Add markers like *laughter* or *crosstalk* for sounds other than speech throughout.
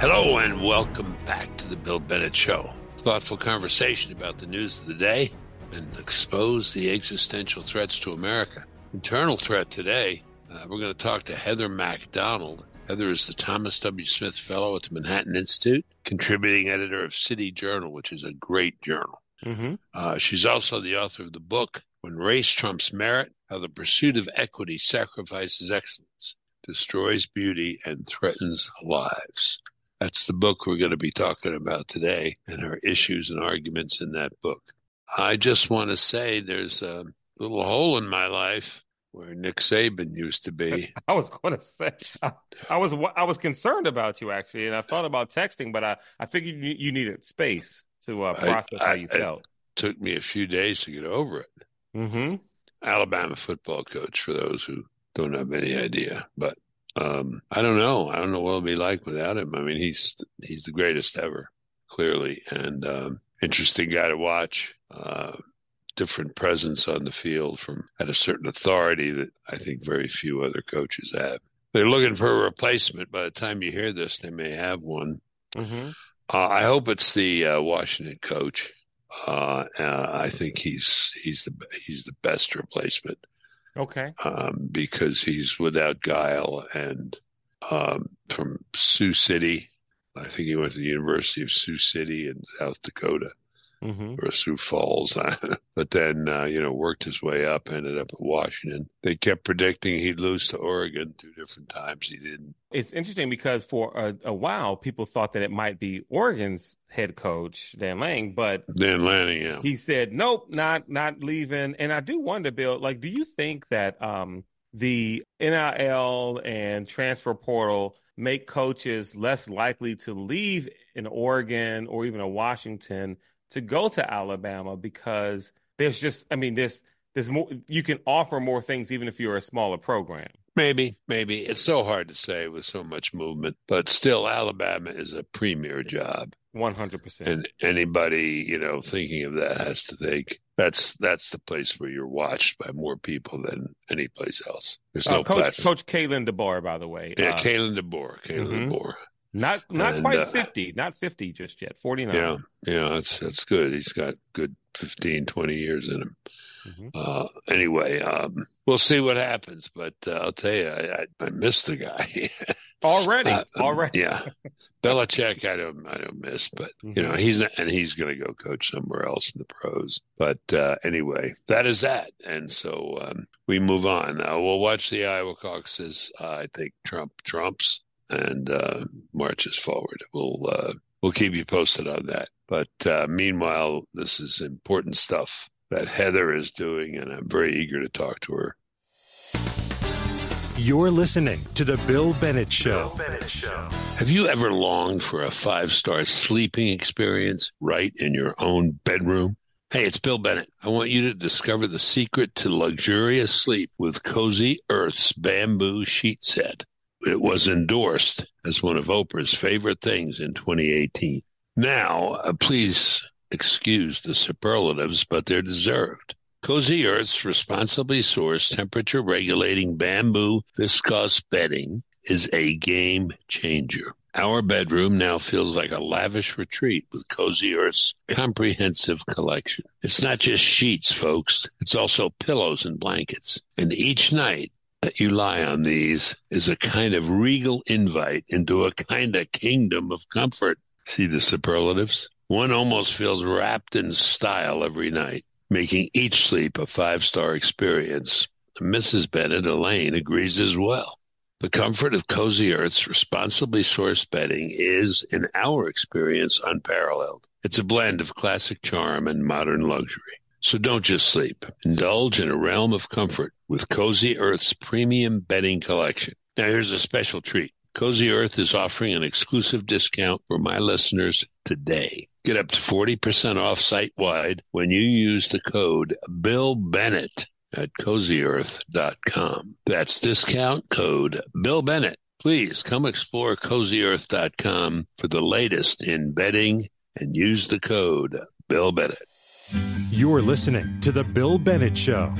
Hello and welcome back to the Bill Bennett Show. Thoughtful conversation about the news of the day and expose the existential threats to America. Internal threat today, uh, we're going to talk to Heather Mac Donald. Heather is the Thomas W. Smith Fellow at the Manhattan Institute, contributing editor of City Journal, which is a great journal. Mm-hmm. Uh, she's also the author of the book, When Race Trumps Merit How the Pursuit of Equity Sacrifices Excellence, Destroys Beauty, and Threatens Lives. That's the book we're going to be talking about today and her issues and arguments in that book. I just want to say there's a little hole in my life where Nick Saban used to be. *laughs* I was going to say I, I, was I was concerned about you actually, and I thought about texting, but I I figured you, you needed space to uh, process I, how you felt. It took me a few days to get over it. Mm-hmm. Alabama football coach, for those who don't have any idea, but um, I don't know. I don't know what it'll be like without him. I mean, he's he's the greatest ever, clearly, and um, interesting guy to watch. Uh, different presence on the field from at a certain authority that I think very few other coaches have. They're looking for a replacement. By the time you hear this, they may have one. Mm-hmm. Uh, I hope it's the uh, Washington coach. Uh, uh I think he's he's the he's the best replacement. Okay. Um, because he's without guile and um, from Sioux City. I think he went to the University of Sioux City in South Dakota mm-hmm. or Sioux Falls. *laughs* but then, uh, you know, worked his way up, ended up at Washington. They kept predicting he'd lose to Oregon two different times. He didn't. It's interesting because for a, a while, people thought that it might be Oregon's head coach, Dan Lang, but Dan Lanning, yeah. He said, nope, not, not leaving. And I do wonder, Bill, like, do you think that, um, the NIL and transfer portal make coaches less likely to leave in Oregon or even a Washington to go to Alabama because there's just, I mean, there's, there's more, you can offer more things even if you're a smaller program. Maybe, maybe. It's so hard to say with so much movement, but still, Alabama is a premier job. 100%. And anybody, you know, thinking of that has to think that's that's the place where you're watched by more people than any place else. There's no uh, Coach, platform. Coach Kalen DeBoer, by the way. Yeah, uh, Kalen DeBoer. Kalen mhm. DeBoer. Not not And, quite uh, 50, not 50 just yet, 49. Yeah, yeah, that's that's good. He's got good 15, 20 years in him. Mhm. Uh, anyway, um, we'll see what happens. But uh, I'll tell you, I, I, I miss the guy. *laughs* Already, Uh, already. yeah, *laughs* Belichick, I don't, I don't miss, but you know, Mhm. he's not, and he's going to go coach somewhere else in the pros. But uh, anyway, that is that, and so um, we move on. Uh, we'll watch the Iowa caucuses. Uh, I think Trump trumps and uh, marches forward. We'll uh, we'll keep you posted on that. But uh, meanwhile, this is important stuff that Heather is doing, and I'm very eager to talk to her. You're listening to The Bill Bennett Show. Have you ever longed for a five star sleeping experience right in your own bedroom? Hey, it's Bill Bennett. I want you to discover the secret to luxurious sleep with Cozy Earth's bamboo sheet set. It was endorsed as one of Oprah's favorite things in 2018. Now, uh, please excuse the superlatives, but they're deserved. Cozy Earth's responsibly sourced temperature regulating bamboo viscose bedding is a game changer. Our bedroom now feels like a lavish retreat with Cozy Earth's comprehensive collection. It's not just sheets, folks. It's also pillows and blankets. And each night that you lie on these is a kind of regal invite into a kind of kingdom of comfort. See the superlatives? One almost feels wrapped in style every night, making each sleep a five star experience. Mrs. Bennett Elaine agrees as well. The comfort of Cozy Earth's responsibly sourced bedding is, in our experience, unparalleled. It's a blend of classic charm and modern luxury. So don't just sleep. Indulge in a realm of comfort with Cozy Earth's premium bedding collection. Now here's a special treat. Cozy Earth is offering an exclusive discount for my listeners today. Get up to 40% off site wide when you use the code Bill Bennett at cozyearth.com. That's discount code Bill Bennett. Please come explore cozyearth.com for the latest in bedding and use the code Bill Bennett. You're listening to The Bill Bennett Show.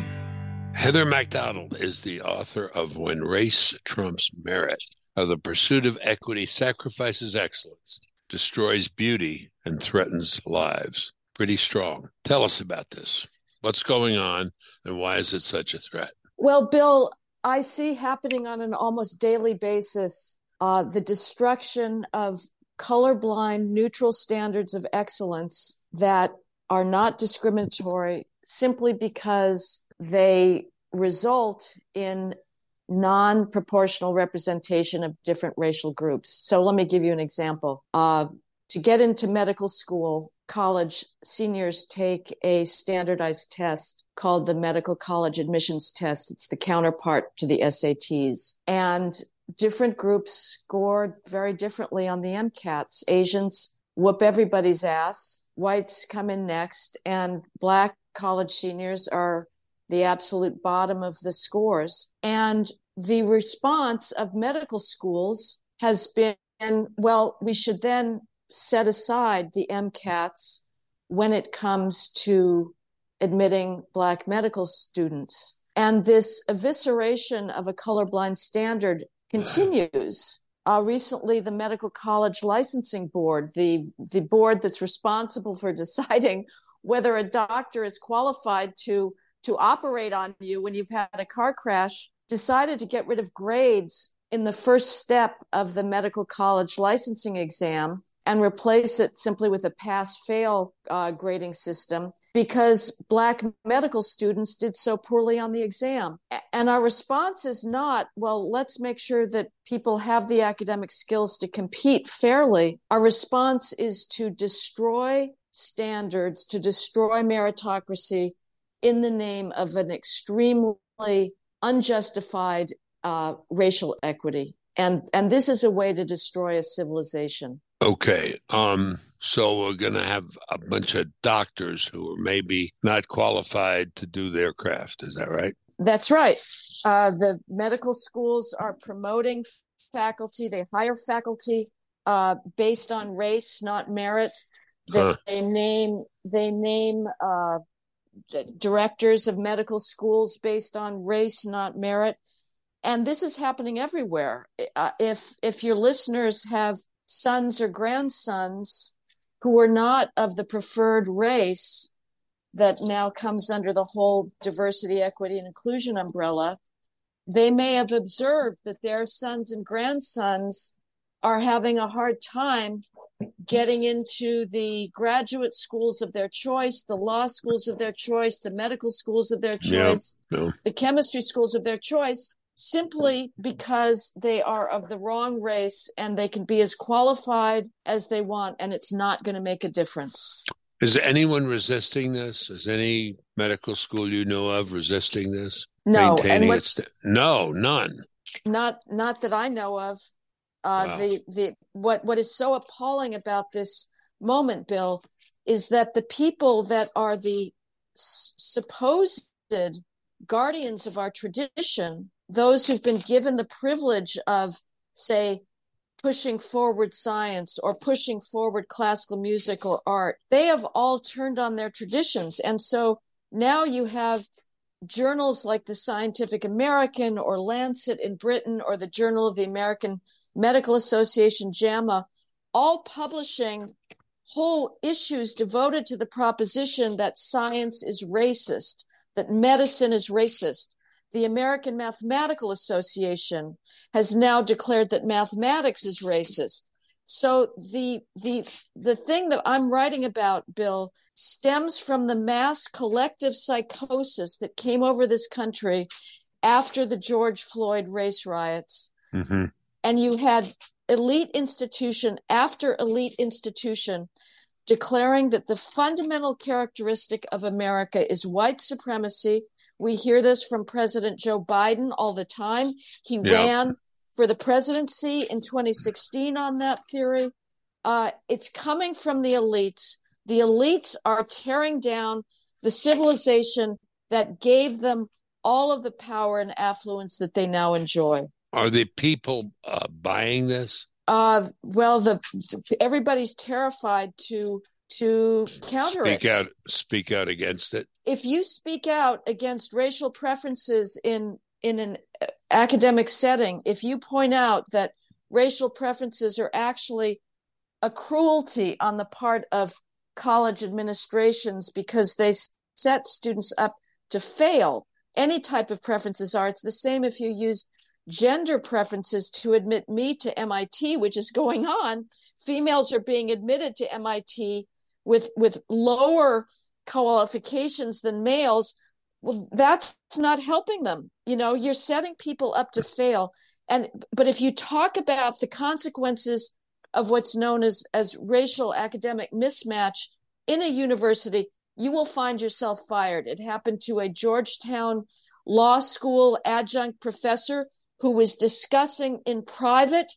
Heather Mac Donald is the author of When Race Trumps Merit how the pursuit of equity sacrifices excellence, destroys beauty, and threatens lives. Pretty strong. Tell us about this. What's going on, and why is it such a threat? Well, Bill, I see happening on an almost daily basis uh, the destruction of colorblind neutral standards of excellence that are not discriminatory simply because they result in non proportional representation of different racial groups. So let me give you an example. Uh, to get into medical school, college, seniors take a standardized test called the Medical College Admissions Test. It's the counterpart to the SATs. And different groups scored very differently on the MCATs. Asians whoop everybody's ass, whites come in next, and black college seniors are the absolute bottom of the scores. And the response of medical schools has been well, we should then set aside the MCATs when it comes to admitting Black medical students. And this evisceration of a colorblind standard continues. Uh, recently, the Medical College Licensing Board, the, the board that's responsible for *laughs* deciding whether a doctor is qualified to, to operate on you when you've had a car crash, decided to get rid of grades in the first step of the medical college licensing exam and replace it simply with a pass fail uh, grading system because Black medical students did so poorly on the exam. And our response is not, well, let's make sure that people have the academic skills to compete fairly. Our response is to destroy standards, to destroy meritocracy in the name of an extremely unjustified uh, racial equity. And, and this is a way to destroy a civilization. Okay. Um, so we're going to have a bunch of doctors who are maybe not qualified to do their craft. Is that right? That's right. Uh, the medical schools are promoting faculty. They hire faculty uh, based on race, not merit. They, huh. they name they name uh, directors of medical schools based on race, not merit. And this is happening everywhere. Uh, if if your listeners have sons or grandsons who are not of the preferred race that now comes under the whole diversity, equity, and inclusion umbrella, they may have observed that their sons and grandsons are having a hard time getting into the graduate schools of their choice, the law schools of their choice, the medical schools of their choice, yeah, yeah. the chemistry schools of their choice, simply because they are of the wrong race and they can be as qualified as they want and it's not going to make a difference. Is anyone resisting this? Is any medical school you know of resisting this? No, and what, st- no, none. Not not that I know of. Uh, wow. The the what what is so appalling about this moment, Bill, is that the people that are the s- supposed guardians of our tradition those who've been given the privilege of, say, pushing forward science or pushing forward classical music or art, they have all turned on their traditions. And so now you have journals like the Scientific American or Lancet in Britain or the Journal of the American Medical Association, JAMA, all publishing whole issues devoted to the proposition that science is racist, that medicine is racist, the American Mathematical Association has now declared that mathematics is racist. So the the the thing that I'm writing about, Bill, stems from the mass collective psychosis that came over this country after the George Floyd race riots. Mm-hmm. And you had elite institution after elite institution declaring that the fundamental characteristic of America is white supremacy we hear this from President Joe Biden all the time. He yeah. ran for the presidency in 2016 on that theory. Uh, it's coming from the elites. The elites are tearing down the civilization that gave them all of the power and affluence that they now enjoy. Are the people uh, buying this? Uh, well, the everybody's terrified to to counter speak it. out speak out against it if you speak out against racial preferences in in an uh, academic setting if you point out that racial preferences are actually a cruelty on the part of college administrations because they set students up to fail. Any type of preferences are. It's the same if you use gender preferences to admit me to MIT, which is going on. Females are being admitted to MIT with with lower qualifications than males. Well, that's not helping them. You know, you're setting people up to fail. And but if you talk about the consequences of what's known as as racial academic mismatch in a university, you will find yourself fired. It happened to a Georgetown law school adjunct professor who was discussing in private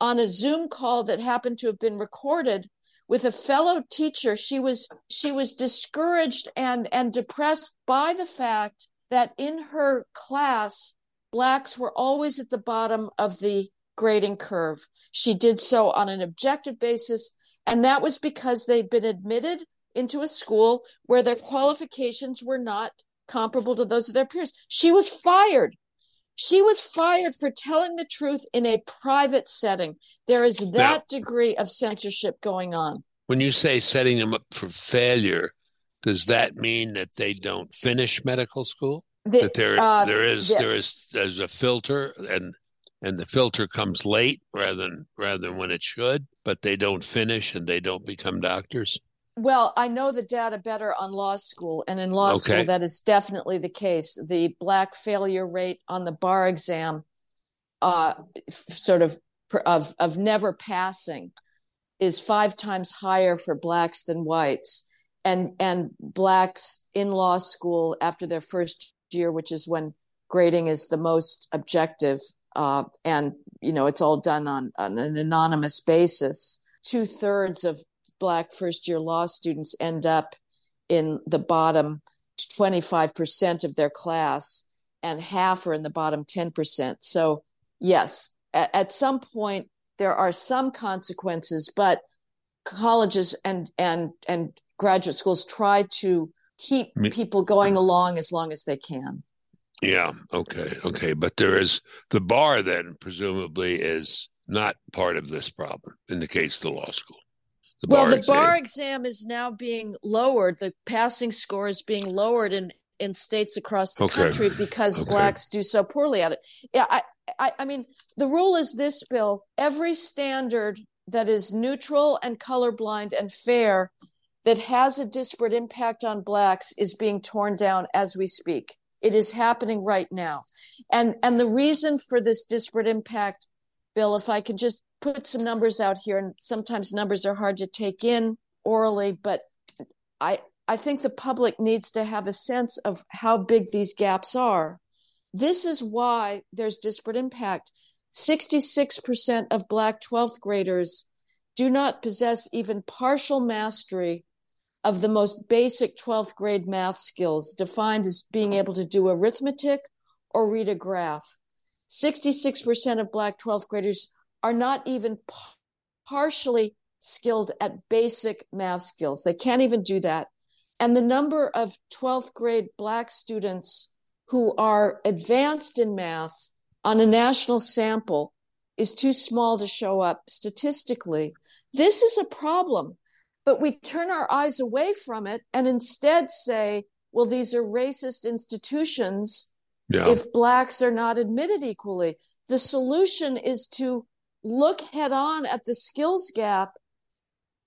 on a Zoom call that happened to have been recorded with a fellow teacher. She was she was discouraged and and depressed by the fact that in her class blacks were always at the bottom of the grading curve. She did so on an objective basis and that was because they'd been admitted into a school where their qualifications were not comparable to those of their peers. She was fired she was fired for telling the truth in a private setting. There is that now, degree of censorship going on. When you say setting them up for failure, does that mean that they don't finish medical school? The, that there uh, there is the, there is there's a filter and and the filter comes late rather than rather than when it should, but they don't finish and they don't become doctors. Well, I know the data better on law school, and in law okay. school, that is definitely the case. The black failure rate on the bar exam, uh, sort of of of never passing, is five times higher for blacks than whites, and and blacks in law school after their first year, which is when grading is the most objective, uh, and you know it's all done on, on an anonymous basis. Two thirds of black first year law students end up in the bottom 25% of their class and half are in the bottom 10%. So, yes, at, at some point there are some consequences, but colleges and and and graduate schools try to keep people going mm-hmm. along as long as they can. Yeah. Okay. Okay. But there is the bar then presumably is not part of this problem in the case of the law school. The well, the exam. bar exam is now being lowered. The passing score is being lowered in in states across the okay. country because okay. blacks do so poorly at it. Yeah, I, I, I mean, the rule is this, Bill. Every standard that is neutral and colorblind and fair that has a disparate impact on blacks is being torn down as we speak. It is happening right now. And and the reason for this disparate impact, Bill, if I can just put some numbers out here, and sometimes numbers are hard to take in orally, but I I think the public needs to have a sense of how big these gaps are. This is why there's disparate impact. 66% of Black 12th graders do not possess even partial mastery of the most basic 12th grade math skills, defined as being able to do arithmetic or read a graph. 66% of Black 12th graders are not even partially skilled at basic math skills. They can't even do that. And the number of 12th grade Black students who are advanced in math on a national sample is too small to show up statistically. This is a problem, but we turn our eyes away from it and instead say, well, these are racist institutions yeah. if Blacks are not admitted equally. The solution is to look head on at the skills gap,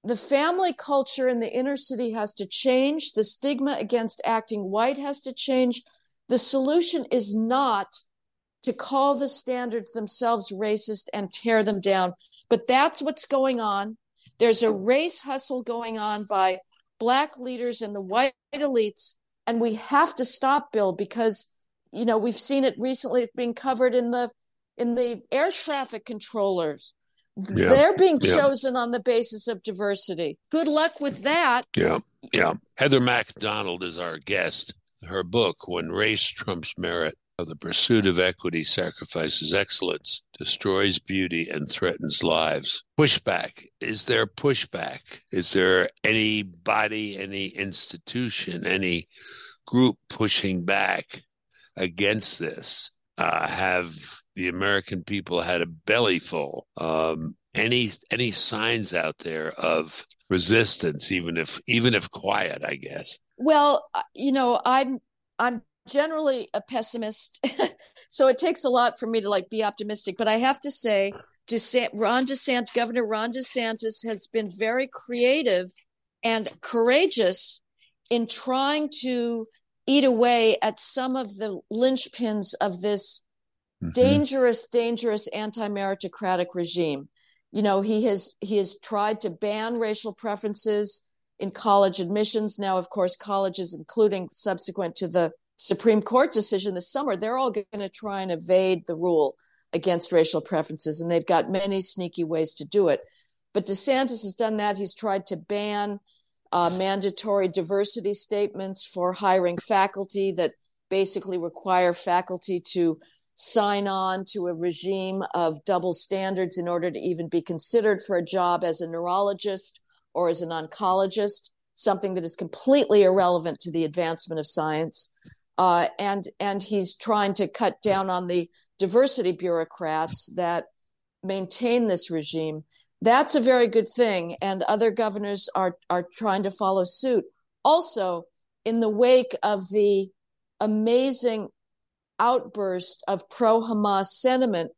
the family culture in the inner city has to change. The stigma against acting white has to change. The solution is not to call the standards themselves racist and tear them down. But that's what's going on. There's a race hustle going on by black leaders and the white elites. And we have to stop, Bill, because, you know, we've seen it recently being covered in the in the air traffic controllers. Yeah. They're being yeah. chosen on the basis of diversity. Good luck with that. Yeah. Yeah. Heather Mac Donald is our guest. Her book, When Race Trumps Merit, of the pursuit of equity sacrifices excellence, destroys beauty, and threatens lives. Pushback. Is there pushback? Is there anybody, any institution, any group pushing back against this? Uh, have the American people had a belly full. Um, any any signs out there of resistance, even if even if quiet, I guess. Well, uh, you know, I'm I'm generally a pessimist, *laughs* so it takes a lot for me to like be optimistic. But I have to say, DeSant- Ron DeSantis, Governor Ron DeSantis, has been very creative and courageous in trying to eat away at some of the linchpins of this mm-hmm. dangerous, dangerous anti-meritocratic regime. You know, he has he has tried to ban racial preferences in college admissions. Now, of course, colleges, including subsequent to the Supreme Court decision this summer, they're all going to try and evade the rule against racial preferences, and they've got many sneaky ways to do it. But DeSantis has done that. He's tried to ban uh, mandatory diversity statements for hiring faculty that basically require faculty to sign on to a regime of double standards in order to even be considered for a job as a neurologist or as an oncologist, something that is completely irrelevant to the advancement of science. Uh, and and he's trying to cut down on the diversity bureaucrats that maintain this regime. That's a very good thing, and other governors are are trying to follow suit. Also, in the wake of the amazing outburst of pro Hamas sentiment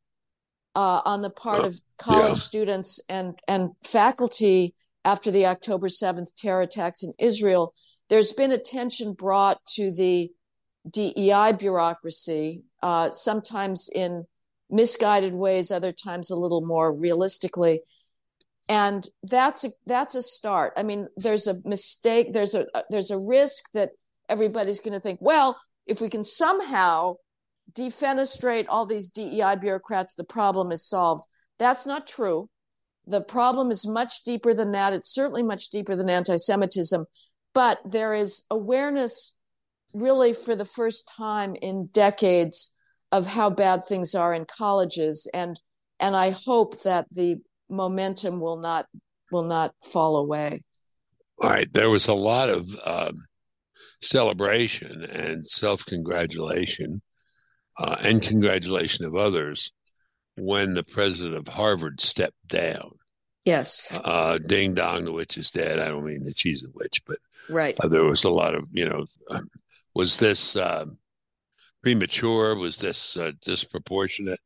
uh, on the part uh, of college yeah. students and, and faculty after the October 7th terror attacks in Israel, there's been attention brought to the DEI bureaucracy, uh, sometimes in misguided ways, other times a little more realistically. And that's a, that's a start. I mean, there's a mistake. There's a there's a risk that everybody's going to think, well, if we can somehow defenestrate all these DEI bureaucrats, the problem is solved. That's not true. The problem is much deeper than that. It's certainly much deeper than anti Semitism, but there is awareness, really, for the first time in decades, of how bad things are in colleges. And, and I hope that the momentum will not will not fall away. All right. There was a lot of um, celebration and self congratulation uh, and congratulation of others when the president of Harvard stepped down. Yes. Uh, ding dong, the witch is dead. I don't mean that she's a witch, but right. Uh, there was a lot of, you know, um, was this um, premature? Was this uh, disproportionate?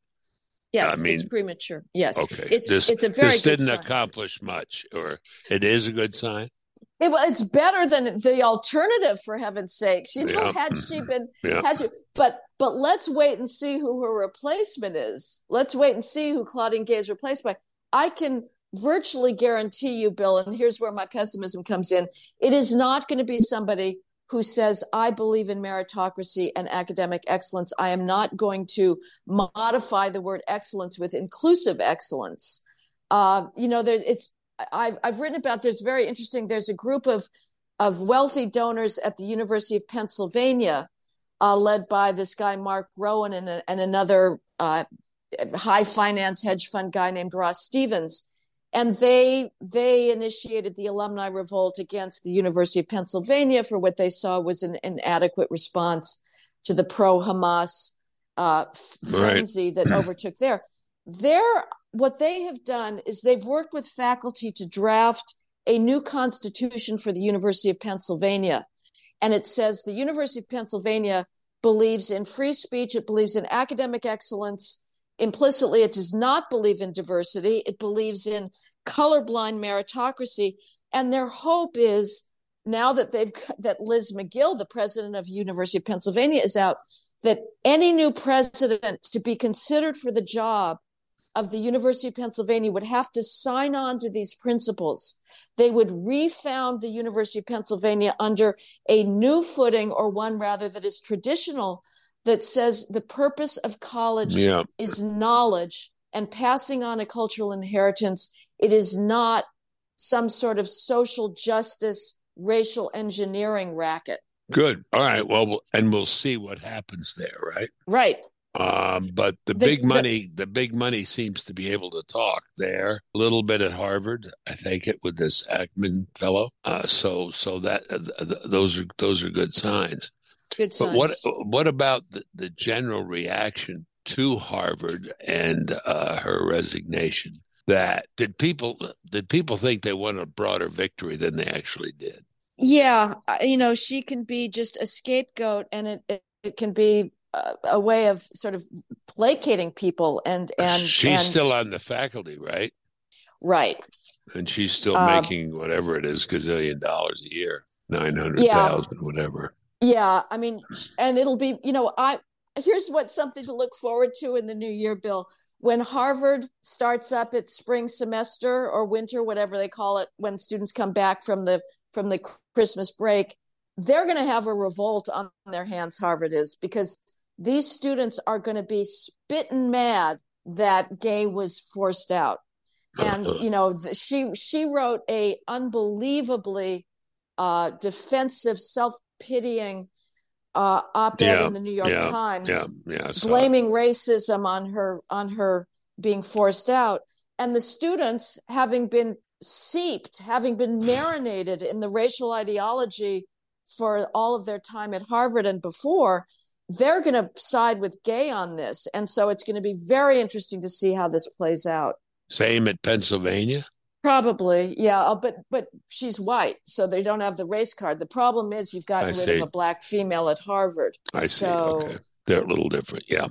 Yes, I mean, it's premature. Yes. Okay. It's this, it's a very this didn't sign. accomplish much, or it is a good sign. It, well, it's better than the alternative, for heaven's sakes. You know, yeah. had she been, *clears throat* yeah. had she, but but let's wait and see who her replacement is. Let's wait and see who Claudine Gay is replaced by. I can virtually guarantee you, Bill, and here's where my pessimism comes in. It is not going to be somebody who says, I believe in meritocracy and academic excellence. I am not going to modify the word excellence with inclusive excellence. Uh, you know, there, it's I've, I've written about there's very interesting there's a group of of wealthy donors at the university of pennsylvania uh, led by this guy mark rowan and, a, and another uh, high finance hedge fund guy named ross stevens and they they initiated the alumni revolt against the university of pennsylvania for what they saw was an inadequate response to the pro hamas uh, frenzy right. that overtook there their what they have done is they've worked with faculty to draft a new constitution for the University of Pennsylvania. And it says the University of Pennsylvania believes in free speech, it believes in academic excellence. Implicitly, it does not believe in diversity, it believes in colorblind meritocracy. And their hope is now that they've *laughs* that Liz Magill, the president of University of Pennsylvania, is out, that any new president to be considered for the job of the University of Pennsylvania would have to sign on to these principles. They would refound the University of Pennsylvania under a new footing, or one rather that is traditional, that says the purpose of college yeah. is knowledge and passing on a cultural inheritance. It is not some sort of social justice, racial engineering racket. Good. All right. Well, and we'll see what happens there, right? Right. Um, but the, the big money, the, the, big money seems to be able to talk there. A little bit at Harvard, I think it with this Ackman fellow. Uh, so, so that uh, th- those are those are good signs. Good signs. But what what about the, the general reaction to Harvard and uh, her resignation, that did people did people think they won a broader victory than they actually did? Yeah, you know, she can be just a scapegoat, and it it, it can be a, way of sort of placating people. And *laughs* and she's and, still on the faculty, right? Right. And she's still um, making whatever it is, gazillion dollars a year, nine hundred thousand, yeah. whatever. Yeah, I mean, and it'll be, you know, I here's what something to look forward to in the new year, Bill. When Harvard starts up its spring semester or winter, whatever they call it, when students come back from the from the Christmas break, they're going to have a revolt on their hands. Harvard is because these students are going to be spitting mad that Gay was forced out, and *laughs* you know she she wrote a unbelievably uh, defensive, self pitying uh, op-ed yeah, in the New York yeah, Times, yeah, blaming racism on her on her being forced out, and the students having been seeped, having been marinated in the racial ideology for all of their time at Harvard and before, they're going to side with Gay on this, and so it's going to be very interesting to see how this plays out. Same at Pennsylvania. Probably, yeah. Uh, but but she's white, so they don't have the race card. The problem is you've gotten I rid see. of a black female at Harvard. I so, see. Okay. They're a little different, yeah,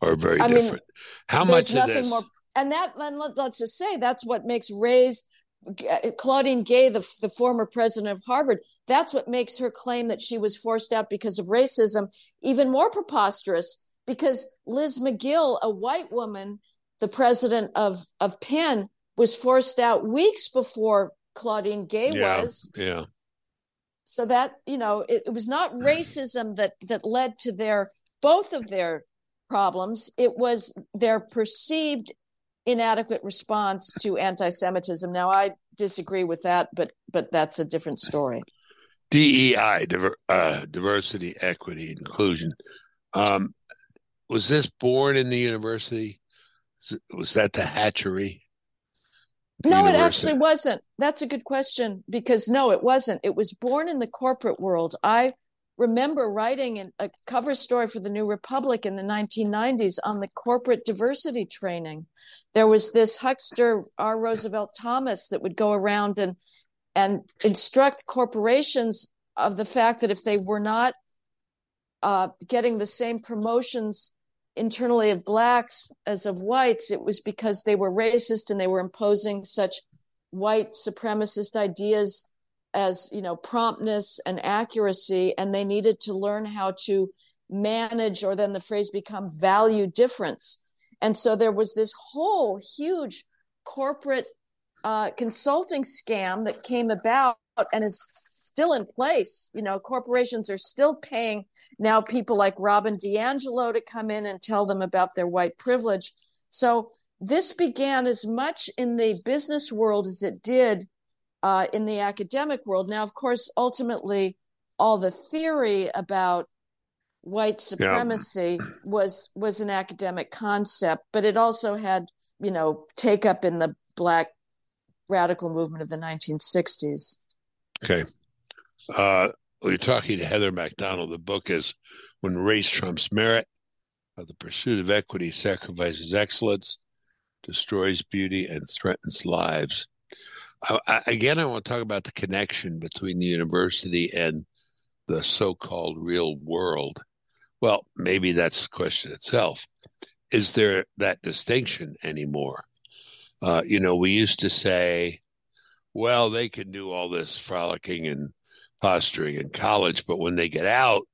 or very I different. Mean, How much nothing this... more, and that and let, us just say that's what makes Ray's Claudine Gay, the the former president of Harvard. That's what makes her claim that she was forced out because of racism even more preposterous. Because Liz Magill, a white woman, the president of of Penn was forced out weeks before Claudine Gay yeah, was. Yeah. So that, you know, it, it was not mm. racism that that led to their both of their problems. It was their perceived inadequate response to anti-Semitism. Now, I disagree with that, but but that's a different story. DEI, diver, uh, diversity, equity, inclusion. Um, was this born in the university? Was that the hatchery? no, university? it actually wasn't. That's a good question because no, it wasn't. It was born in the corporate world. I remember writing a cover story for the New Republic in the 1990s on the corporate diversity training. There was this huckster R. Roosevelt Thomas that would go around and and instruct corporations of the fact that if they were not uh, getting the same promotions internally of blacks as of whites, it was because they were racist and they were imposing such white supremacist ideas as you know promptness and accuracy and they needed to learn how to manage or then the phrase become value difference and so there was this whole huge corporate uh, consulting scam that came about and is still in place you know corporations are still paying now people like Robin DiAngelo to come in and tell them about their white privilege. So this began as much in the business world as it did uh, in the academic world. Now, of course, ultimately, all the theory about white supremacy yeah. was was an academic concept, but it also had you know take up in the black radical movement of the 1960s. Okay. Uh, you're talking to Heather Mac Donald. The book is When Race Trumps Merit The Pursuit of Equity Sacrifices Excellence, Destroys Beauty, and Threatens Lives. I, again, I want to talk about the connection between the university and the so called real world. Well, maybe that's the question itself. Is there that distinction anymore? Uh, you know, we used to say, well, they can do all this frolicking and posturing in college, but when they get out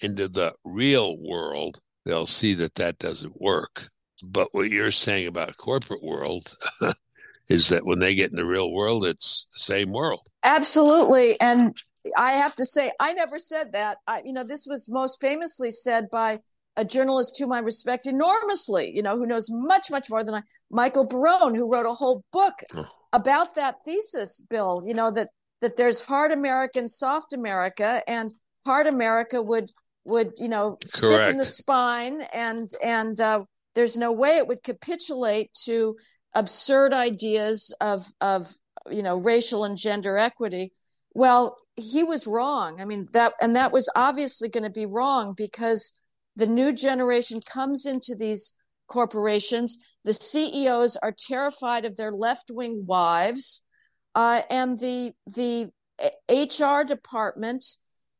into the real world, they'll see that that doesn't work. But what you're saying about corporate world *laughs* is that when they get in the real world, it's the same world. Absolutely, and I have to say, I never said that. I, you know, this was most famously said by a journalist whom I respect enormously. You know, who knows much, much more than I, Michael Barone, who wrote a whole book oh. about that thesis. Bill, you know that that there's hard American, soft America, and hard America would would you know stiffen the spine, and and uh, there's no way it would capitulate to absurd ideas of of you know racial and gender equity. Well, he was wrong. I mean that, and that was obviously going to be wrong because the new generation comes into these corporations. The CEOs are terrified of their left wing wives, uh, and the the HR department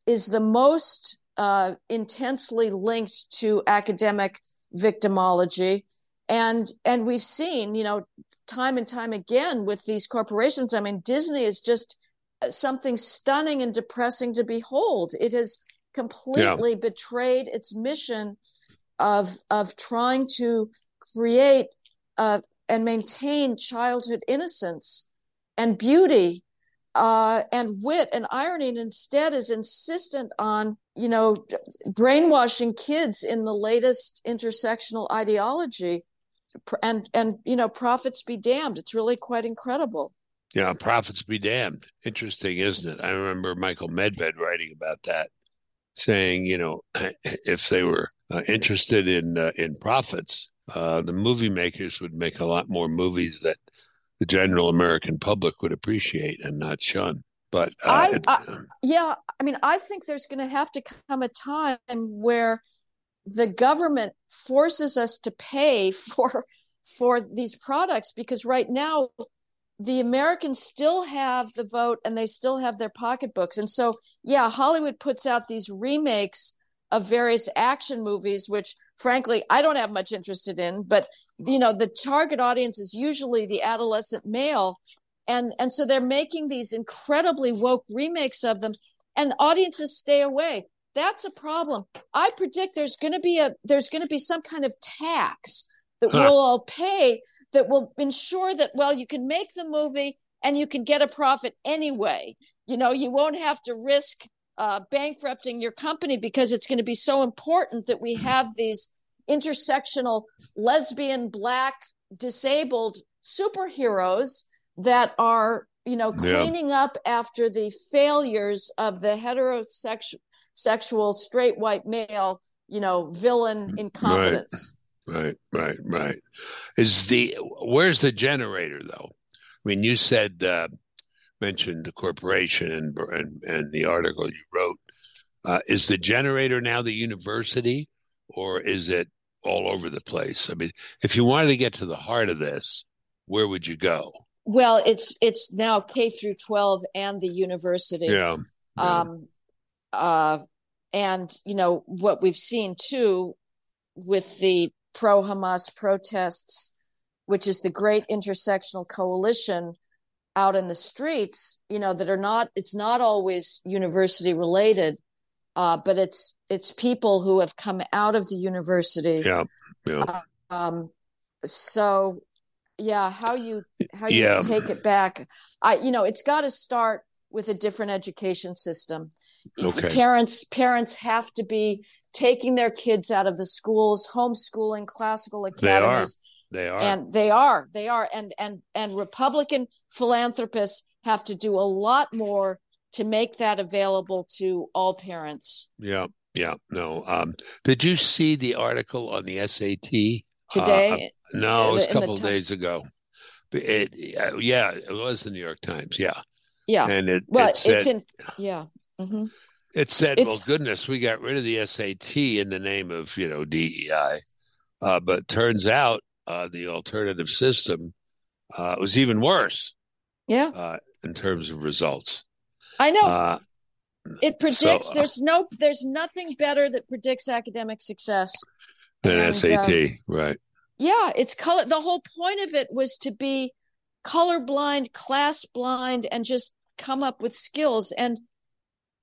is the most uh, intensely linked to academic victimology, and and we've seen, you know, time and time again with these corporations. I mean, Disney is just something stunning and depressing to behold. It has completely yeah. betrayed its mission of of trying to create uh, and maintain childhood innocence and beauty uh, and wit and irony, and instead is insistent on you know brainwashing kids in the latest intersectional ideology, and and you know profits be damned. It's really quite incredible. Yeah, profits be damned. Interesting, isn't it? I remember Michael Medved writing about that, saying, you know, *clears throat* if they were uh, interested in uh, in profits, uh, the movie makers would make a lot more movies that the general American public would appreciate and not shun. But uh, I, I, yeah, I mean, I think there's going to have to come a time where the government forces us to pay for for these products because right now the Americans still have the vote and they still have their pocketbooks. And so, yeah, Hollywood puts out these remakes of various action movies, which frankly I don't have much interested in. But you know, the target audience is usually the adolescent male, and and so they're making these incredibly woke remakes of them, and audiences stay away. That's a problem. I predict there's going to be a there's going to be some kind of tax that huh. we'll all pay that will ensure that well you can make the movie and you can get a profit anyway. You know, you won't have to risk uh, bankrupting your company because it's going to be so important that we have these intersectional lesbian, black, disabled superheroes that are, you know, cleaning yeah. up after the failures of the heterosexual, sexual, straight white male, you know, villain incompetence. Right, right, right. right. Is the where's the generator though? I mean, you said uh, mentioned the corporation and and, and the article you wrote. Uh, is the generator now the university, or is it all over the place? I mean, if you wanted to get to the heart of this, where would you go? Well, it's it's now K through twelve and the university. Yeah. yeah. Um, uh, and you know what we've seen too with the pro Hamas protests, which is the great intersectional coalition out in the streets, you know, that are not, it's not always university related, uh, but it's, it's people who have come out of the university. Yeah. Yeah. Uh, um, so yeah, how you, how you yeah. take it back. I, you know, it's got to start with a different education system. Okay. Parents, parents have to be taking their kids out of the schools, homeschooling, classical academies they are. They are. And they are. They are. And and and Republican philanthropists have to do a lot more to make that available to all parents. Yeah. Yeah. No. Um did you see the article on the SAT today? Uh, no, was a couple of days ago. It, yeah, it was the New York Times. Yeah. Yeah. And it, well, it said, it's in yeah. Mm-hmm. It said, it's, "Well, goodness, we got rid of the SAT in the name of you know DEI," uh, but turns out uh, the alternative system uh, was even worse. Yeah. Uh, in terms of results. I know. Uh, it predicts. So, uh, there's no. There's nothing better that predicts academic success than and, SAT, um, right? Yeah, it's color. The whole point of it was to be colorblind, class blind, and just come up with skills. And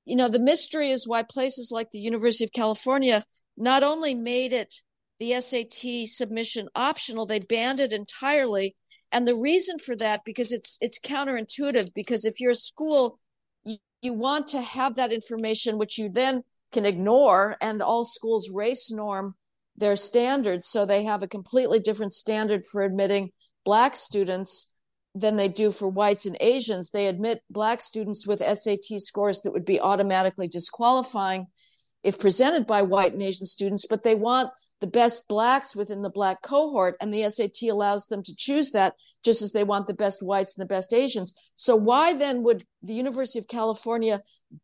you know, the mystery is why places like the University of California not only made it the SAT submission optional. They banned it entirely. And the reason for that, because it's it's counterintuitive, because if you're a school, you, you want to have that information, which you then can ignore, and all schools race norm their standards. So they have a completely different standard for admitting black students than they do for whites and Asians. They admit black students with SAT scores that would be automatically disqualifying if presented by white and Asian students, but they want the best blacks within the black cohort, and the SAT allows them to choose that just as they want the best whites and the best Asians. So, why then would the University of California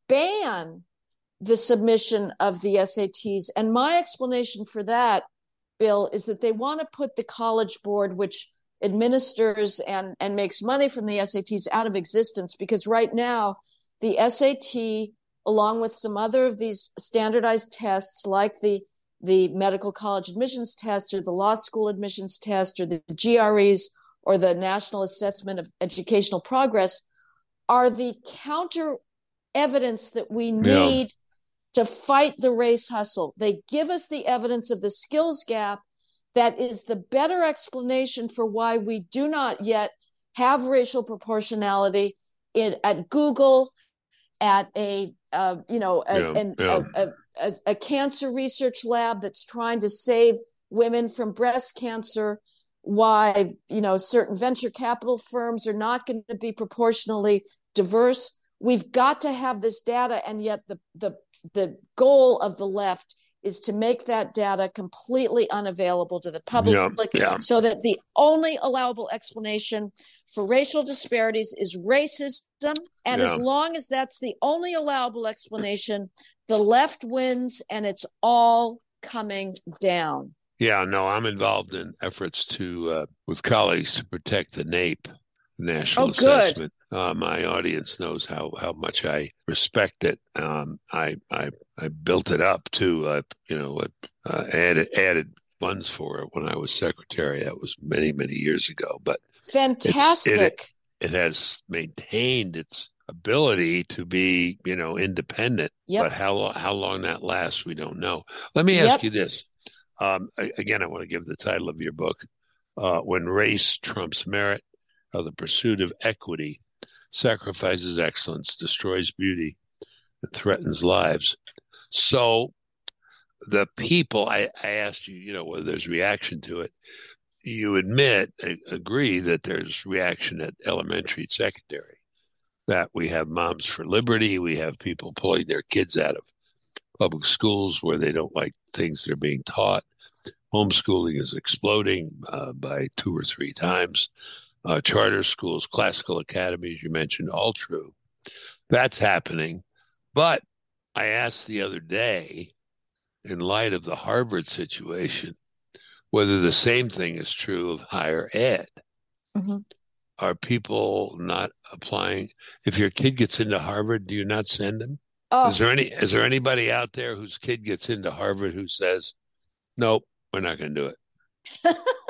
ban the submission of the SATs. And my explanation for that, Bill, is that they want to put the College Board, which administers and, and makes money from the SATs, out of existence because right now, the SAT, along with some other of these standardized tests like the the medical college admissions test or the law school admissions test or the GREs or the National Assessment of Educational Progress are the counter evidence that we need yeah. to fight the race hustle. They give us the evidence of the skills gap that is the better explanation for why we do not yet have racial proportionality in at Google, at a uh, you know a, yeah, an, yeah. A, a, a, cancer research lab that's trying to save women from breast cancer. Why you know certain venture capital firms are not going to be proportionally diverse. We've got to have this data, and yet the the the goal of the left is to make that data completely unavailable to the public yeah, yeah. so that the only allowable explanation for racial disparities is racism. And yeah. as long as that's the only allowable explanation, the left wins and it's all coming down. Yeah, no, I'm involved in efforts to, uh, with colleagues, to protect the NAEP, National oh, Assessment uh, my audience knows how, how much I respect it. Um, I, I I built it up to uh, you know uh, added added funds for it when I was secretary. That was many many years ago. But fantastic. It, it, has maintained its ability to be you know independent. Yep. But how how long that lasts, we don't know. Let me ask yep. you this. Um, again, I want to give the title of your book. Uh, when race trumps merit, the pursuit of equity sacrifices excellence, destroys beauty, and threatens lives. So the people, I, I asked you, you know, whether there's reaction to it. You admit, agree that there's reaction at elementary and secondary, that we have Moms for Liberty, we have people pulling their kids out of public schools where they don't like things that are being taught. Homeschooling is exploding uh, by two or three times uh, charter schools, classical academies, you mentioned, all true. That's happening. But I asked the other day, in light of the Harvard situation, whether the same thing is true of higher ed. Mm-hmm. Are people not applying? If your kid gets into Harvard, do you not send them? Oh. Is there any? Is there anybody out there whose kid gets into Harvard who says, "Nope, we're not going to do it"? *laughs*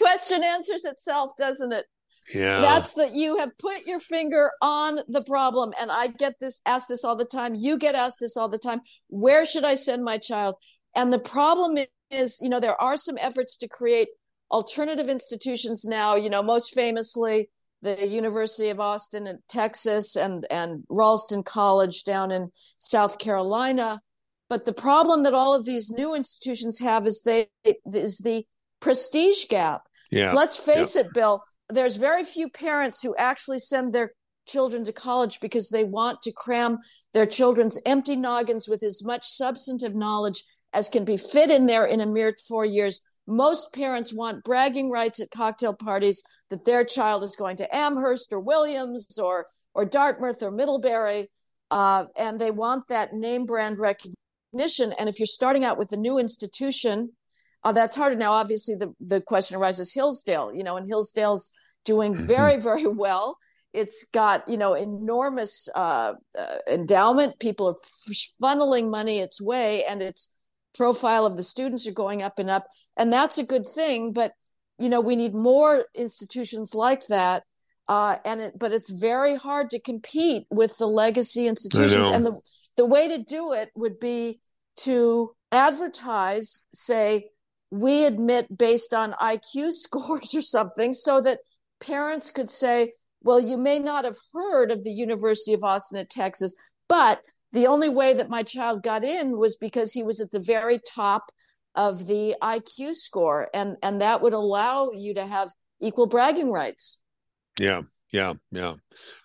question answers itself, doesn't it? Yeah. That's that you have put your finger on the problem. And I get this asked this all the time. You get asked this all the time. Where should I send my child? And the problem is, you know, there are some efforts to create alternative institutions now, you know, most famously the University of Austin in Texas and, and Ralston College down in South Carolina. But the problem that all of these new institutions have is they is the prestige gap. Yeah. Let's face yeah. it, Bill. There's very few parents who actually send their children to college because they want to cram their children's empty noggins with as much substantive knowledge as can be fit in there in a mere four years. Most parents want bragging rights at cocktail parties that their child is going to Amherst or Williams or or Dartmouth or Middlebury, uh, and they want that name brand recognition. And if you're starting out with a new institution, uh, that's harder now. Obviously, the the question arises Hillsdale, you know, and Hillsdale's doing mm-hmm. very very well. It's got you know enormous uh, uh, endowment. People are f- funneling money its way, and its profile of the students are going up and up, and that's a good thing. But you know, we need more institutions like that. Uh, and it, but it's very hard to compete with the legacy institutions, and the the way to do it would be to advertise, say, we admit based on IQ *laughs* scores or something so that parents could say, well, you may not have heard of the University of Austin at Texas, but the only way that my child got in was because he was at the very top of the IQ score and and that would allow you to have equal bragging rights. Yeah, yeah, yeah.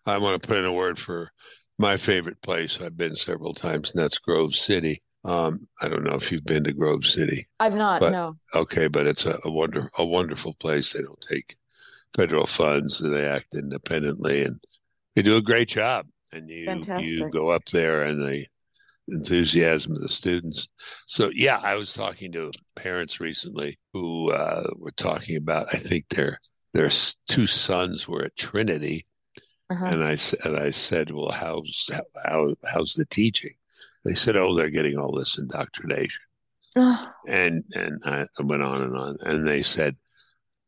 I want to put in a word for my favorite place. I've been several times, and that's Grove City. Um, I don't know if you've been to Grove City. I've not. But, no. Okay, but it's a, a wonder a wonderful place. They don't take federal funds. They act independently, and they do a great job. And you Fantastic. you go up there, and the enthusiasm of the students. So yeah, I was talking to parents recently who uh, were talking about. I think their their two sons were at Trinity, uh-huh. and I and I said, "Well, how's how, how's the teaching?" They said, "Oh, they're getting all this indoctrination," and and I went on and on, and they said,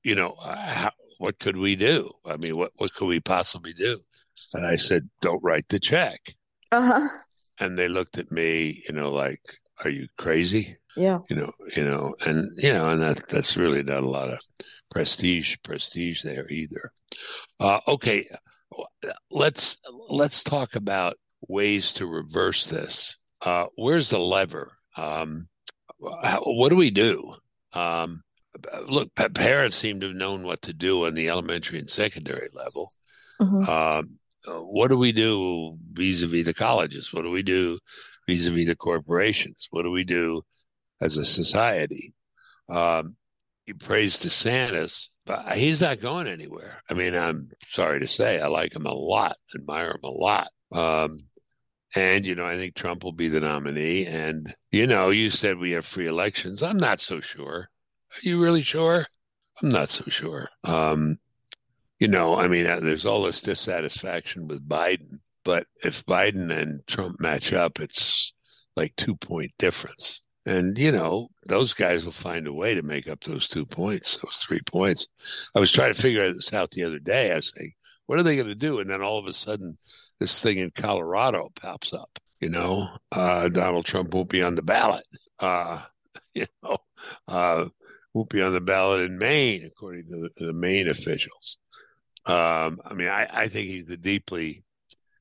"You know, how, what could we do? I mean, what what could we possibly do?" And I said, "Don't write the check." Uh huh. And they looked at me, you know, like, "Are you crazy?" Yeah. You know, you know, and you know, and that that's really not a lot of prestige prestige there either. Uh, okay, let's let's talk about ways to reverse this. Uh, where's the lever? Um, how, what do we do? Um, look, parents seem to have known what to do on the elementary and secondary level. Mm-hmm. Um, what do we do vis-a-vis the colleges? What do we do vis-a-vis the corporations? What do we do as a society? Um, you praise DeSantis, but he's not going anywhere. I mean, I'm sorry to say, I like him a lot, admire him a lot. Um, and, you know, I think Trump will be the nominee. And, you know, you said we have free elections. I'm not so sure. Are you really sure? I'm not so sure. Um, you know, I mean, uh, there's all this dissatisfaction with Biden, but if Biden and Trump match up, it's like two point difference. And, you know, those guys will find a way to make up those two points, those three points. I was trying to figure this out the other day. I was what are they going to do? And then all of a sudden, this thing in Colorado pops up. You know, uh, Donald Trump won't be on the ballot. Uh, *laughs* you know, uh, won't be on the ballot in Maine, according to the, the Maine officials. Um, I mean, I, I think he's a deeply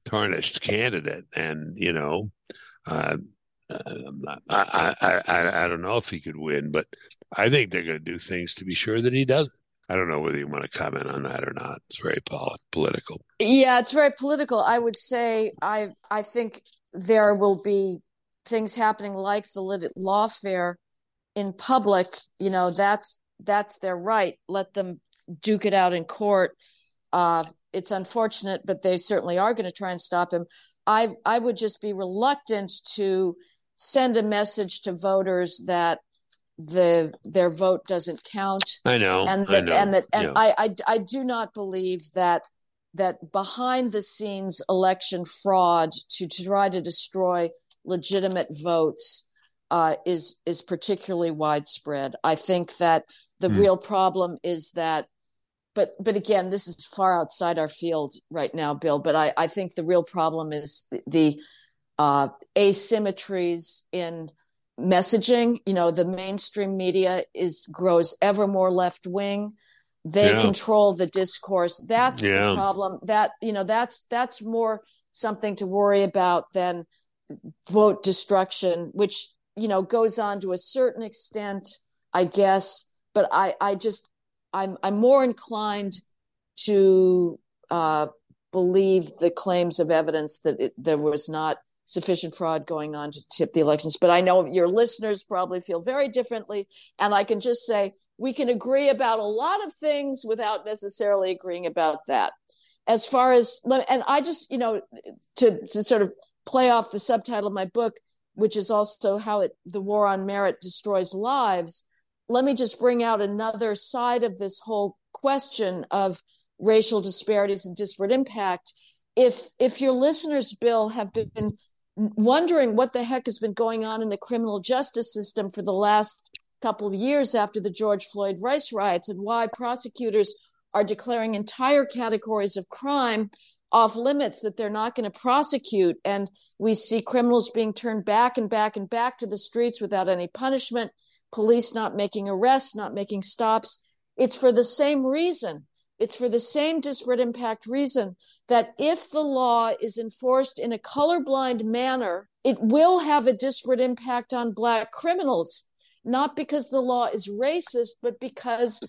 tarnished candidate, and you know, uh, I, I, I, I don't know if he could win, but I think they're going to do things to be sure that he doesn't. I don't know whether you want to comment on that or not. It's very pol- political. Yeah, it's very political. I would say I I think there will be things happening like the lit- lawfare in public. You know, that's that's their right. Let them duke it out in court. Uh, it's unfortunate, but they certainly are going to try and stop him. I I would just be reluctant to send a message to voters that the their vote doesn't count. I know, and that, I know. and that, and yeah. I, I, I do not believe that that behind the scenes election fraud to, to try to destroy legitimate votes uh, is is particularly widespread. I think that the hmm. real problem is that, but but again, this is far outside our field right now, Bill. But I, I think the real problem is the, the uh, asymmetries in messaging. You know, the mainstream media is grows ever more left wing. They yeah. control the discourse. That's yeah. the problem. That you know, that's that's more something to worry about than vote destruction, which you know goes on to a certain extent, I guess. But I, I just, I'm, I'm more inclined to uh, believe the claims of evidence that it, there was not sufficient fraud going on to tip the elections. But I know your listeners probably feel very differently. And I can just say we can agree about a lot of things without necessarily agreeing about that. As far as, and I just, you know, to, to sort of play off the subtitle of my book, which is also how it, the war on merit destroys lives. Let me just bring out another side of this whole question of racial disparities and disparate impact if if your listeners bill have been wondering what the heck has been going on in the criminal justice system for the last couple of years after the George Floyd rights riots and why prosecutors are declaring entire categories of crime off limits that they're not going to prosecute. And we see criminals being turned back and back and back to the streets without any punishment, police not making arrests, not making stops. It's for the same reason it's for the same disparate impact reason that if the law is enforced in a colorblind manner, it will have a disparate impact on Black criminals, not because the law is racist, but because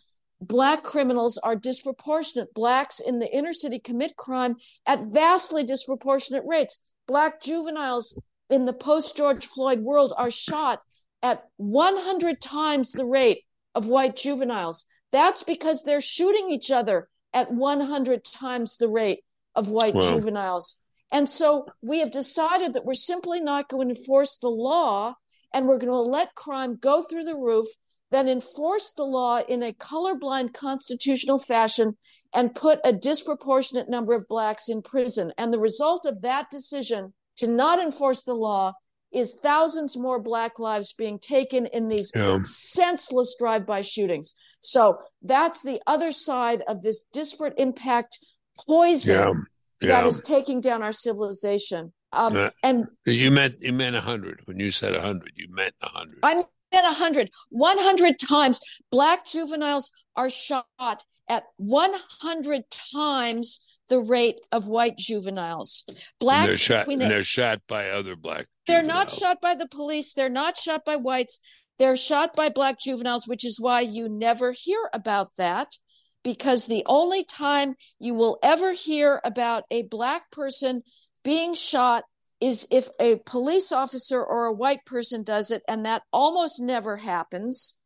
Black criminals are disproportionate. Blacks in the inner city commit crime at vastly disproportionate rates. Black juveniles in the post George Floyd world are shot at 100 times the rate of white juveniles. That's because they're shooting each other at 100 times the rate of white wow. juveniles. And so we have decided that we're simply not going to enforce the law and we're going to let crime go through the roof, then enforce the law in a colorblind constitutional fashion and put a disproportionate number of blacks in prison. And the result of that decision to not enforce the law is thousands more black lives being taken in these yeah. senseless drive-by shootings. So that's the other side of this disparate impact poison yeah. Yeah. that is taking down our civilization. Um, uh, and you meant you meant a hundred when you said a hundred. You meant a hundred. I meant a hundred. One hundred times black juveniles are shot at one hundred times the rate of white juveniles. Blacks they're shot, between the, they're shot by other black. They're juveniles. not shot by the police. They're not shot by whites. They're shot by black juveniles, which is why you never hear about that. Because the only time you will ever hear about a black person being shot is if a police officer or a white person does it, and that almost never happens.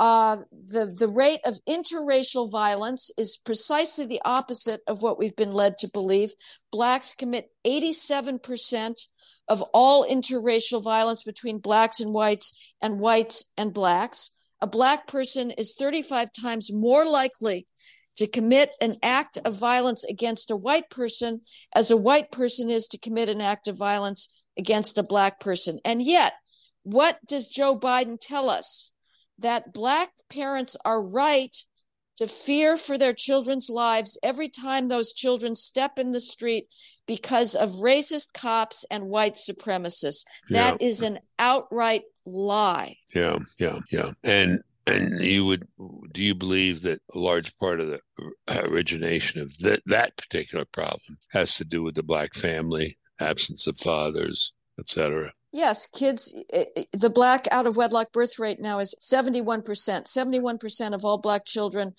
Uh, the the rate of interracial violence is precisely the opposite of what we've been led to believe. Blacks commit 87% of all interracial violence between blacks and whites and whites and blacks. A black person is 35 times more likely to commit an act of violence against a white person as a white person is to commit an act of violence against a black person. And yet, what does Joe Biden tell us? That black parents are right to fear for their children's lives every time those children step in the street because of racist cops and white supremacists. That yeah. is an outright lie. Yeah, yeah, yeah. And and you would do you believe that a large part of the origination of that that particular problem has to do with the black family, absence of fathers, etc.? Yes, kids, the black out of wedlock birth rate now is 71%. 71% of all black children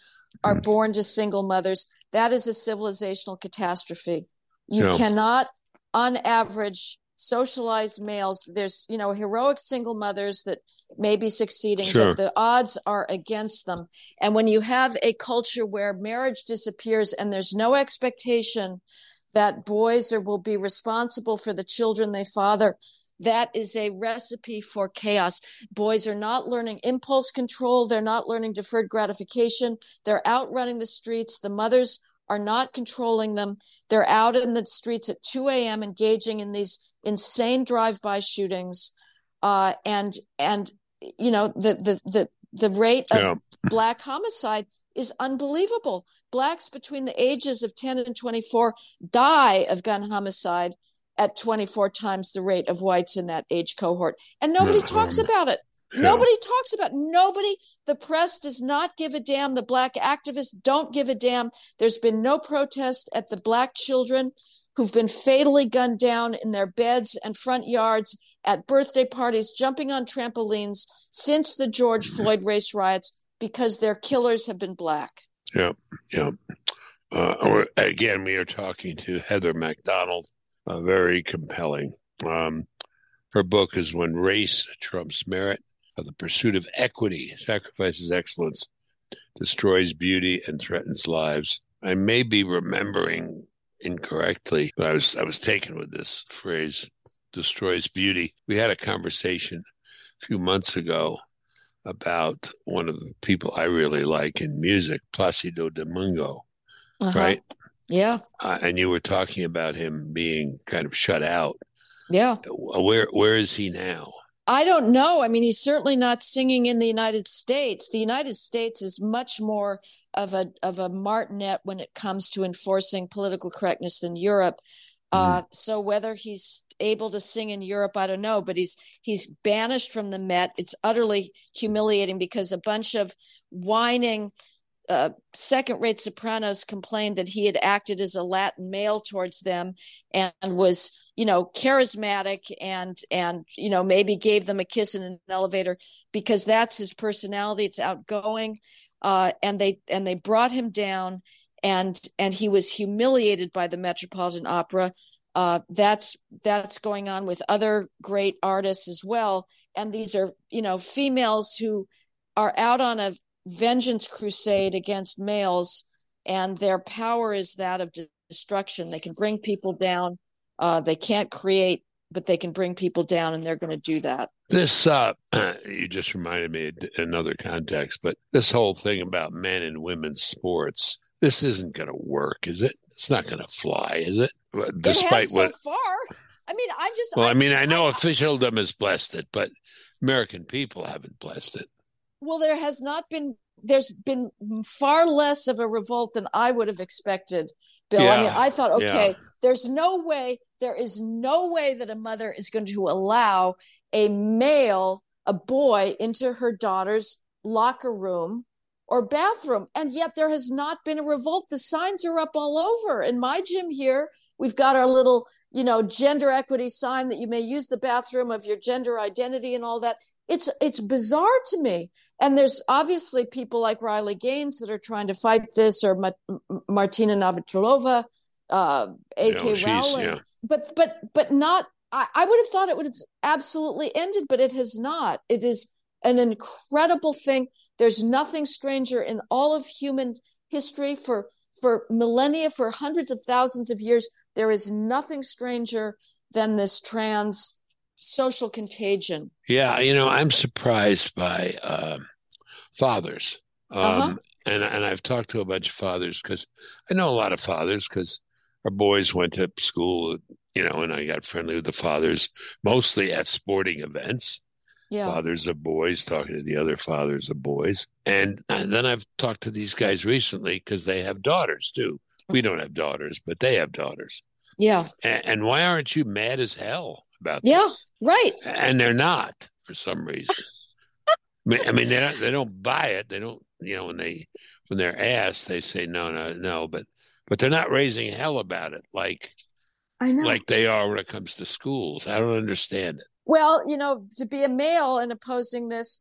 are mm. born to single mothers. That is a civilizational catastrophe. You cannot, on average, socialize males. There's, you know, heroic single mothers that may be succeeding, sure. but the odds are against them. And when you have a culture where marriage disappears and there's no expectation that boys are, will be responsible for the children they father, that is a recipe for chaos. Boys are not learning impulse control. They're not learning deferred gratification. They're out running the streets. The mothers are not controlling them. They're out in the streets at 2 a.m. engaging in these insane drive-by shootings. Uh, and, and, you know, the, the, the, the rate of yeah. black homicide is unbelievable. Blacks between the ages of 10 and 24 die of gun homicide at 24 times the rate of whites in that age cohort. And nobody uh-huh. talks about it. Yeah. Nobody talks about it. nobody. The press does not give a damn. The black activists don't give a damn. There's been no protest at the black children who've been fatally gunned down in their beds and front yards at birthday parties, jumping on trampolines since the George Floyd race riots because their killers have been black. Yeah, yeah. Uh, again, we are talking to Heather Mac Donald uh, very compelling. Um, her book is When Race Trumps Merit, the pursuit of equity sacrifices excellence, destroys beauty, and threatens lives. I may be remembering incorrectly, but I was I was taken with this phrase, destroys beauty. We had a conversation a few months ago about one of the people I really like in music, Placido Domingo, uh-huh. right? Yeah. Uh, and you were talking about him being kind of shut out. Yeah. Uh, where where is he now? I don't know. I mean, he's certainly not singing in the United States. The United States is much more of a of a martinet when it comes to enforcing political correctness than Europe. Uh, mm. so whether he's able to sing in Europe, I don't know. But he's he's banished from the Met. It's utterly humiliating because a bunch of whining uh, second rate sopranos complained that he had acted as a Latin male towards them and, and, was, you know, charismatic and, and, you know, maybe gave them a kiss in an elevator because that's his personality. It's outgoing. Uh, and they, and they brought him down and, and he was humiliated by the Metropolitan Opera. Uh, that's, that's going on with other great artists as well. And these are, you know, females who are out on a vengeance crusade against males, and their power is that of destruction. They can bring people down Uh, they can't create, but they can bring people down, and they're going to do that. This, uh, *clears throat* you just reminded me another context, but this whole thing about men and women's sports, this isn't going to work, is it? It's not going to fly, is it? Despite it has what, so far. I mean, I just. Well, I, I mean, I know I, officialdom has blessed it, but American people haven't blessed it. Well, there has not been. There's been far less of a revolt than I would have expected, Bill. Yeah, I mean, I thought, okay, yeah. there's no way, there is no way that a mother is going to allow a male, a boy, into her daughter's locker room or bathroom. And yet there has not been a revolt. The signs are up all over. In my gym here, we've got our little, you know, gender equity sign that you may use the bathroom of your gender identity and all that. It's it's bizarre to me. And there's obviously people like Riley Gaines that are trying to fight this, or Ma- Martina Navratilova, uh, J.K. Rowling. Yeah. But but but not. I, I would have thought it would have absolutely ended, but it has not. It is an incredible thing. There's nothing stranger in all of human history for for millennia, for hundreds of thousands of years. There is nothing stranger than this trans social contagion. Yeah, you know, I'm surprised by um, fathers. Um, uh-huh. and and I've talked to a bunch of fathers because I know a lot of fathers because our boys went to school, you know, and I got friendly with the fathers mostly at sporting events. Yeah. Fathers of boys talking to the other fathers of boys. And, and then I've talked to these guys recently because they have daughters too. We don't have daughters, but they have daughters. Yeah. And, and why aren't you mad as hell? about yeah, this. Yeah, right. And they're not for some reason. *laughs* I mean, they don't, they don't buy it. They don't, you know, when they when they're asked, they say no, no, no. But but they're not raising hell about it like I know, like they are when it comes to schools. I don't understand it. Well, you know, to be a male and opposing this,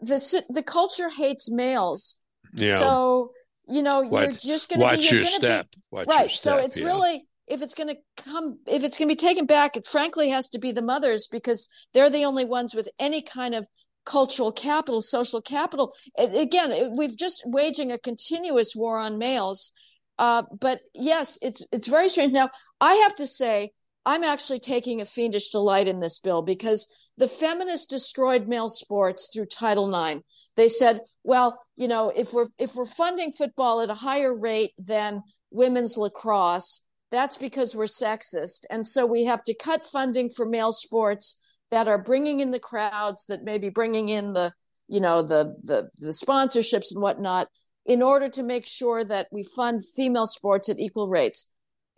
the the culture hates males. Yeah. So you know, watch, you're just going to be you're your step. Be, watch right. Step, so it's yeah. really if it's going to come if it's going to be taken back it frankly has to be the mothers because they're the only ones with any kind of cultural capital social capital again we've just waging a continuous war on males uh, but yes it's it's very strange now i have to say i'm actually taking a fiendish delight in this bill because the feminists destroyed male sports through title ix they said well you know if we're if we're funding football at a higher rate than women's lacrosse that's because we're sexist. And so we have to cut funding for male sports that are bringing in the crowds, that may be bringing in the, you know, the, the, the sponsorships and whatnot in order to make sure that we fund female sports at equal rates.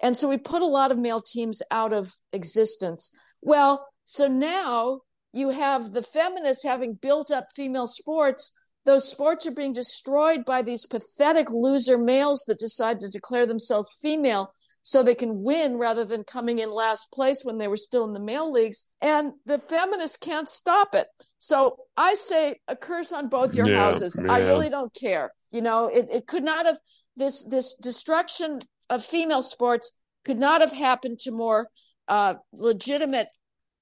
And so we put a lot of male teams out of existence. Well, so now you have the feminists having built up female sports. Those sports are being destroyed by these pathetic loser males that decide to declare themselves female so they can win rather than coming in last place when they were still in the male leagues. And the feminists can't stop it. So I say a curse on both your yeah, houses. Yeah. I really don't care. You know, it, it could not have this this destruction of female sports could not have happened to more uh, legitimate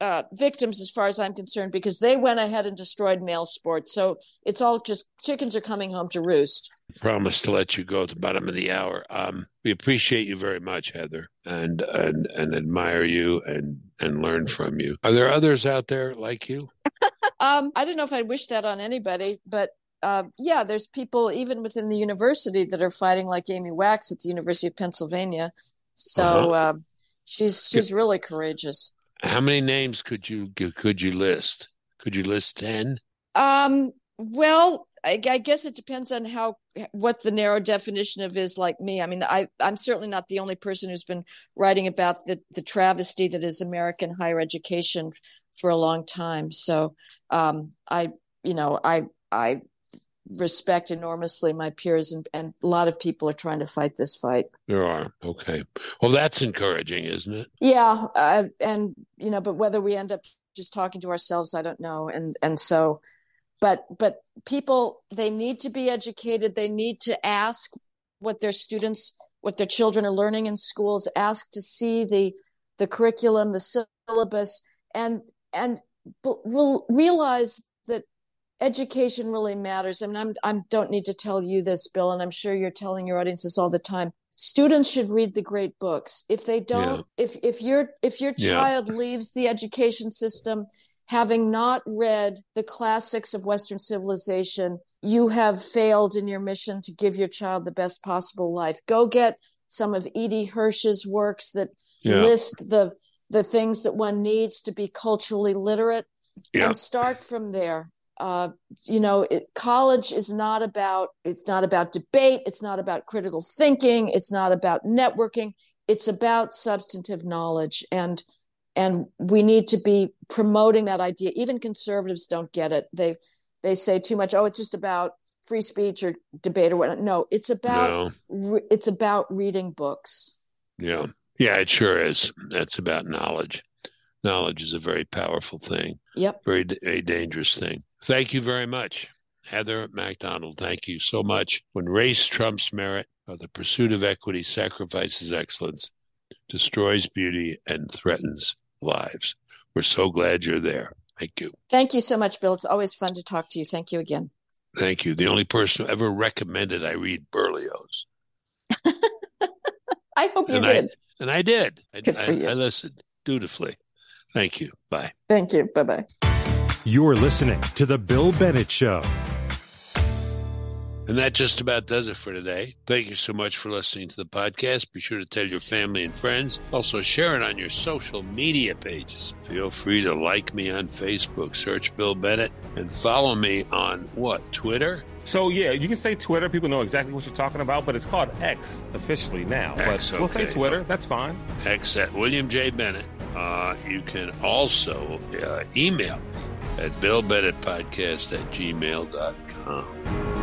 uh, victims, as far as I'm concerned, because they went ahead and destroyed male sports. So it's all just chickens are coming home to roost. Promise to let you go at the bottom of the hour. Um, we appreciate you very much, Heather, and and and admire you and and learn from you. Are there others out there like you? *laughs* um, I don't know if I wish that on anybody, but uh, yeah, there's people even within the university that are fighting like Amy Wax at the University of Pennsylvania. So uh-huh. uh, she's she's really courageous. How many names could you could you list? Could you list ten? Um. Well, I, I, guess it depends on how what the narrow definition of is like me. I mean, I I'm certainly not the only person who's been writing about the the travesty that is American higher education for a long time. So, um, I you know I I respect enormously my peers and, and a lot of people are trying to fight this fight. There are. Okay. Well that's encouraging isn't it? Yeah uh, and you know but whether we end up just talking to ourselves i don't know. And and so but but people they need to be educated. They need to ask what their students what their children are learning in schools ask to see the the curriculum the syllabus and and will realize education really matters. I mean, I'm I don't need to tell you this, Bill, and I'm sure you're telling your audiences all the time. students should read the great books. If they don't, yeah. if if your if your child yeah. leaves the education system having not read the classics of Western civilization, you have failed in your mission to give your child the best possible life. Go get some of E.D. Hirsch's works that yeah. list the the things that one needs to be culturally literate yeah. and start from there. Uh, you know, it, college is not about it's not about debate. It's not about critical thinking. It's not about networking. It's about substantive knowledge, and and we need to be promoting that idea. Even conservatives don't get it. They they say too much. Oh, it's just about free speech or debate or whatnot. No, it's about no. Re- it's about reading books. Yeah, yeah, it sure is. That's about knowledge. Knowledge is a very powerful thing. Yep. Very, very dangerous thing. Thank you very much. Heather Mac Donald, thank you so much. When race trumps merit, or the pursuit of equity sacrifices excellence, destroys beauty, and threatens lives. We're so glad you're there. Thank you. Thank you so much, Bill. It's always fun to talk to you. Thank you again. Thank you. The only person who ever recommended I read Berlioz. *laughs* I hope you and did. I, and I did. I, Good for I, you. I listened dutifully. Thank you. Bye. Thank you. Bye bye. You're listening to The Bill Bennett Show. And that just about does it for today. Thank you so much for listening to the podcast. Be sure to tell your family and friends. Also, share it on your social media pages. Feel free to like me on Facebook, search Bill Bennett, and follow me on what? Twitter? So, yeah, you can say Twitter. People know exactly what you're talking about, but it's called X officially now. X, but we'll say Twitter. That's fine. X at William J. Bennett. Uh, you can also uh, email at BillBennettPodcast at gmail.com.